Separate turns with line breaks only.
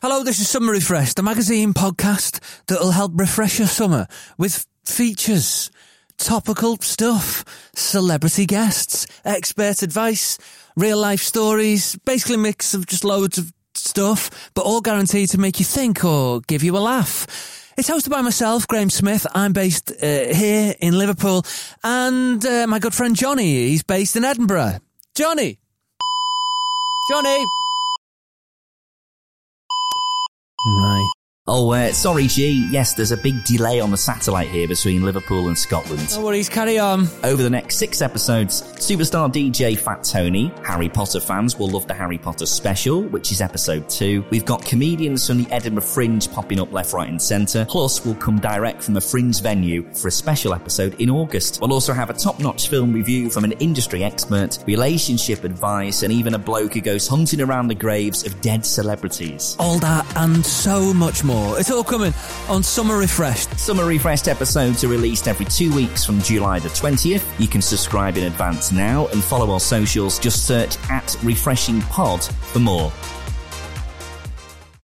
Hello, this is Summer Refreshed, the magazine podcast that'll help refresh your summer with features, topical stuff, celebrity guests, expert advice, real life stories, basically a mix of just loads of stuff, but all guaranteed to make you think or give you a laugh. It's hosted by myself, Graham Smith. I'm based uh, here in Liverpool, and uh, my good friend Johnny, he's based in Edinburgh. Johnny! Johnny! Right.
Oh, uh, sorry, G. Yes, there's a big delay on the satellite here between Liverpool and Scotland.
No worries, carry on.
Over the next six episodes, superstar DJ Fat Tony, Harry Potter fans will love the Harry Potter special, which is episode two. We've got comedians from the Edinburgh Fringe popping up left, right, and centre. Plus, we'll come direct from a Fringe venue for a special episode in August. We'll also have a top-notch film review from an industry expert, relationship advice, and even a bloke who goes hunting around the graves of dead celebrities.
All that and so much more. It's all coming on Summer Refreshed.
Summer Refreshed episodes are released every two weeks from July the 20th. You can subscribe in advance now and follow our socials. Just search at Refreshing Pod for more.